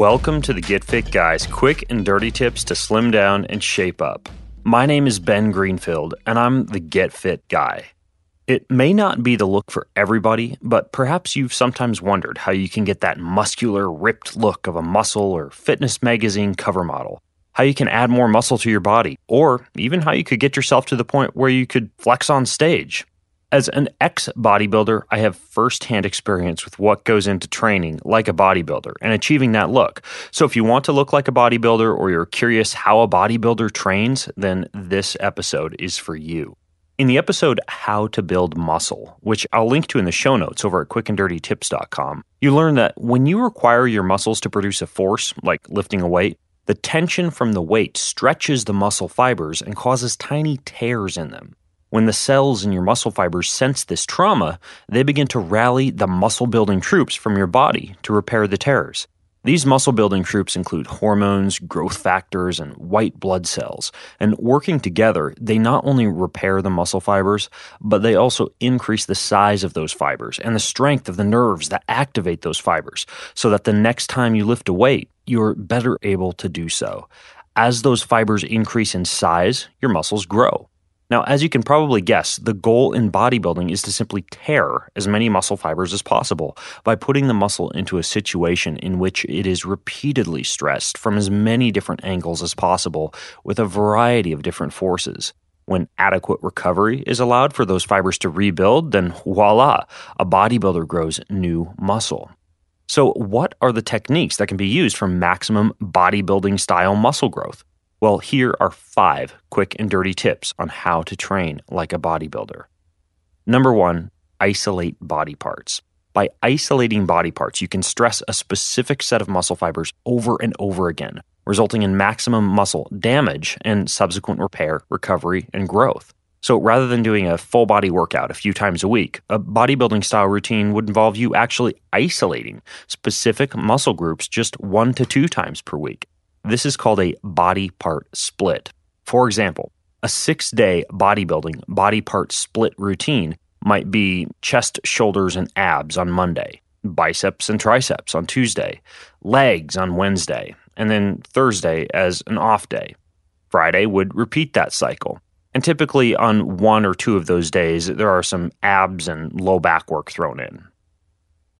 Welcome to the Get Fit Guys quick and dirty tips to slim down and shape up. My name is Ben Greenfield, and I'm the Get Fit Guy. It may not be the look for everybody, but perhaps you've sometimes wondered how you can get that muscular, ripped look of a muscle or fitness magazine cover model, how you can add more muscle to your body, or even how you could get yourself to the point where you could flex on stage. As an ex bodybuilder, I have firsthand experience with what goes into training like a bodybuilder and achieving that look. So, if you want to look like a bodybuilder or you're curious how a bodybuilder trains, then this episode is for you. In the episode How to Build Muscle, which I'll link to in the show notes over at quickanddirtytips.com, you learn that when you require your muscles to produce a force, like lifting a weight, the tension from the weight stretches the muscle fibers and causes tiny tears in them. When the cells in your muscle fibers sense this trauma, they begin to rally the muscle building troops from your body to repair the tears. These muscle building troops include hormones, growth factors, and white blood cells. And working together, they not only repair the muscle fibers, but they also increase the size of those fibers and the strength of the nerves that activate those fibers so that the next time you lift a weight, you're better able to do so. As those fibers increase in size, your muscles grow. Now, as you can probably guess, the goal in bodybuilding is to simply tear as many muscle fibers as possible by putting the muscle into a situation in which it is repeatedly stressed from as many different angles as possible with a variety of different forces. When adequate recovery is allowed for those fibers to rebuild, then voila, a bodybuilder grows new muscle. So, what are the techniques that can be used for maximum bodybuilding style muscle growth? Well, here are five quick and dirty tips on how to train like a bodybuilder. Number one, isolate body parts. By isolating body parts, you can stress a specific set of muscle fibers over and over again, resulting in maximum muscle damage and subsequent repair, recovery, and growth. So rather than doing a full body workout a few times a week, a bodybuilding style routine would involve you actually isolating specific muscle groups just one to two times per week. This is called a body part split. For example, a six day bodybuilding body part split routine might be chest, shoulders, and abs on Monday, biceps and triceps on Tuesday, legs on Wednesday, and then Thursday as an off day. Friday would repeat that cycle. And typically on one or two of those days, there are some abs and low back work thrown in.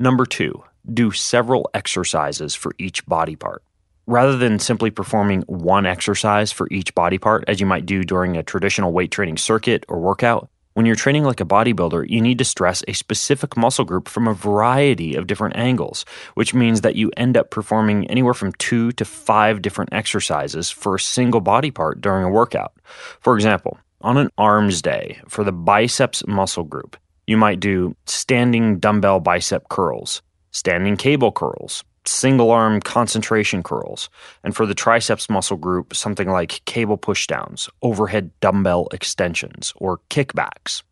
Number two, do several exercises for each body part. Rather than simply performing one exercise for each body part, as you might do during a traditional weight training circuit or workout, when you're training like a bodybuilder, you need to stress a specific muscle group from a variety of different angles, which means that you end up performing anywhere from two to five different exercises for a single body part during a workout. For example, on an arms day for the biceps muscle group, you might do standing dumbbell bicep curls, standing cable curls, single arm concentration curls, and for the triceps muscle group, something like cable pushdowns, overhead dumbbell extensions, or kickbacks.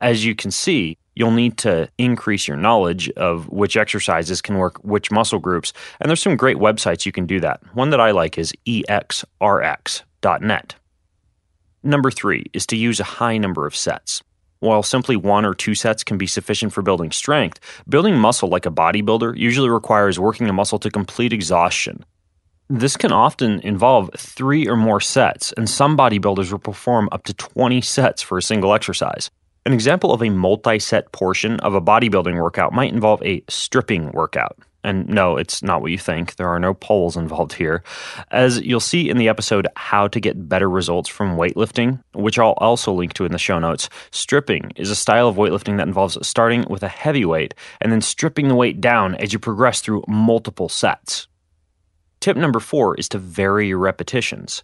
As you can see, you'll need to increase your knowledge of which exercises can work which muscle groups, and there's some great websites you can do that. One that I like is exrx.net. Number three is to use a high number of sets. While simply one or two sets can be sufficient for building strength, building muscle like a bodybuilder usually requires working a muscle to complete exhaustion. This can often involve three or more sets, and some bodybuilders will perform up to 20 sets for a single exercise. An example of a multi set portion of a bodybuilding workout might involve a stripping workout. And no, it's not what you think. There are no poles involved here. As you'll see in the episode, How to Get Better Results from Weightlifting, which I'll also link to in the show notes, stripping is a style of weightlifting that involves starting with a heavy weight and then stripping the weight down as you progress through multiple sets. Tip number four is to vary your repetitions.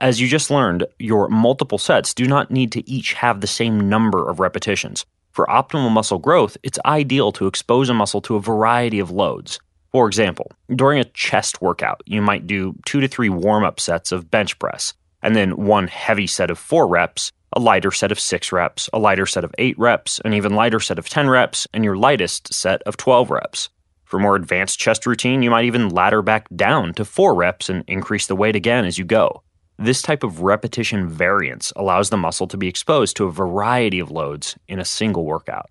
As you just learned, your multiple sets do not need to each have the same number of repetitions. For optimal muscle growth, it's ideal to expose a muscle to a variety of loads. For example, during a chest workout, you might do two to three warm up sets of bench press, and then one heavy set of four reps, a lighter set of six reps, a lighter set of eight reps, an even lighter set of 10 reps, and your lightest set of 12 reps. For more advanced chest routine, you might even ladder back down to four reps and increase the weight again as you go. This type of repetition variance allows the muscle to be exposed to a variety of loads in a single workout.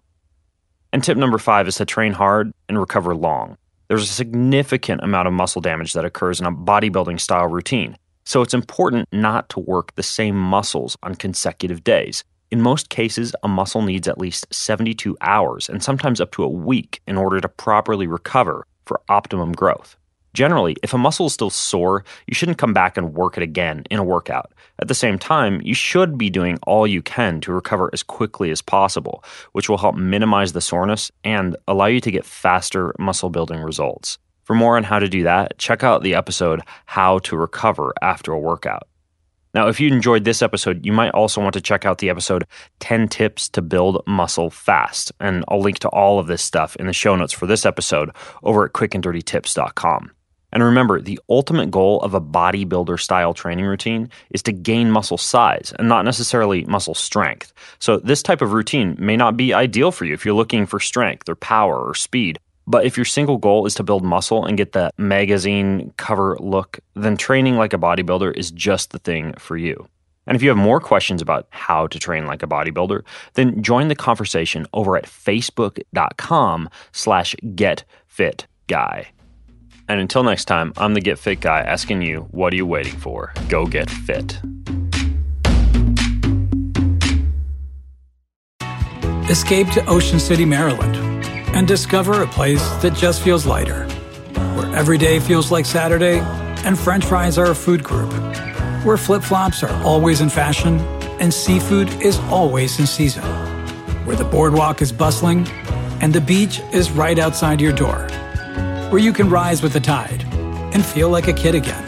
And tip number five is to train hard and recover long. There's a significant amount of muscle damage that occurs in a bodybuilding style routine, so it's important not to work the same muscles on consecutive days. In most cases, a muscle needs at least 72 hours and sometimes up to a week in order to properly recover for optimum growth. Generally, if a muscle is still sore, you shouldn't come back and work it again in a workout. At the same time, you should be doing all you can to recover as quickly as possible, which will help minimize the soreness and allow you to get faster muscle building results. For more on how to do that, check out the episode How to Recover After a Workout. Now, if you enjoyed this episode, you might also want to check out the episode 10 Tips to Build Muscle Fast. And I'll link to all of this stuff in the show notes for this episode over at quickanddirtytips.com. And remember, the ultimate goal of a bodybuilder style training routine is to gain muscle size and not necessarily muscle strength. So, this type of routine may not be ideal for you if you're looking for strength or power or speed. But if your single goal is to build muscle and get that magazine cover look, then training like a bodybuilder is just the thing for you. And if you have more questions about how to train like a bodybuilder, then join the conversation over at facebook.com slash getfitguy. And until next time, I'm the Get Fit guy asking you, what are you waiting for? Go get fit. Escape to Ocean City, Maryland, and discover a place that just feels lighter, where every day feels like Saturday and French fries are a food group, where flip flops are always in fashion and seafood is always in season, where the boardwalk is bustling and the beach is right outside your door where you can rise with the tide and feel like a kid again.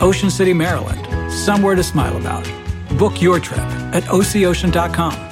Ocean City, Maryland, somewhere to smile about. Book your trip at OCOcean.com.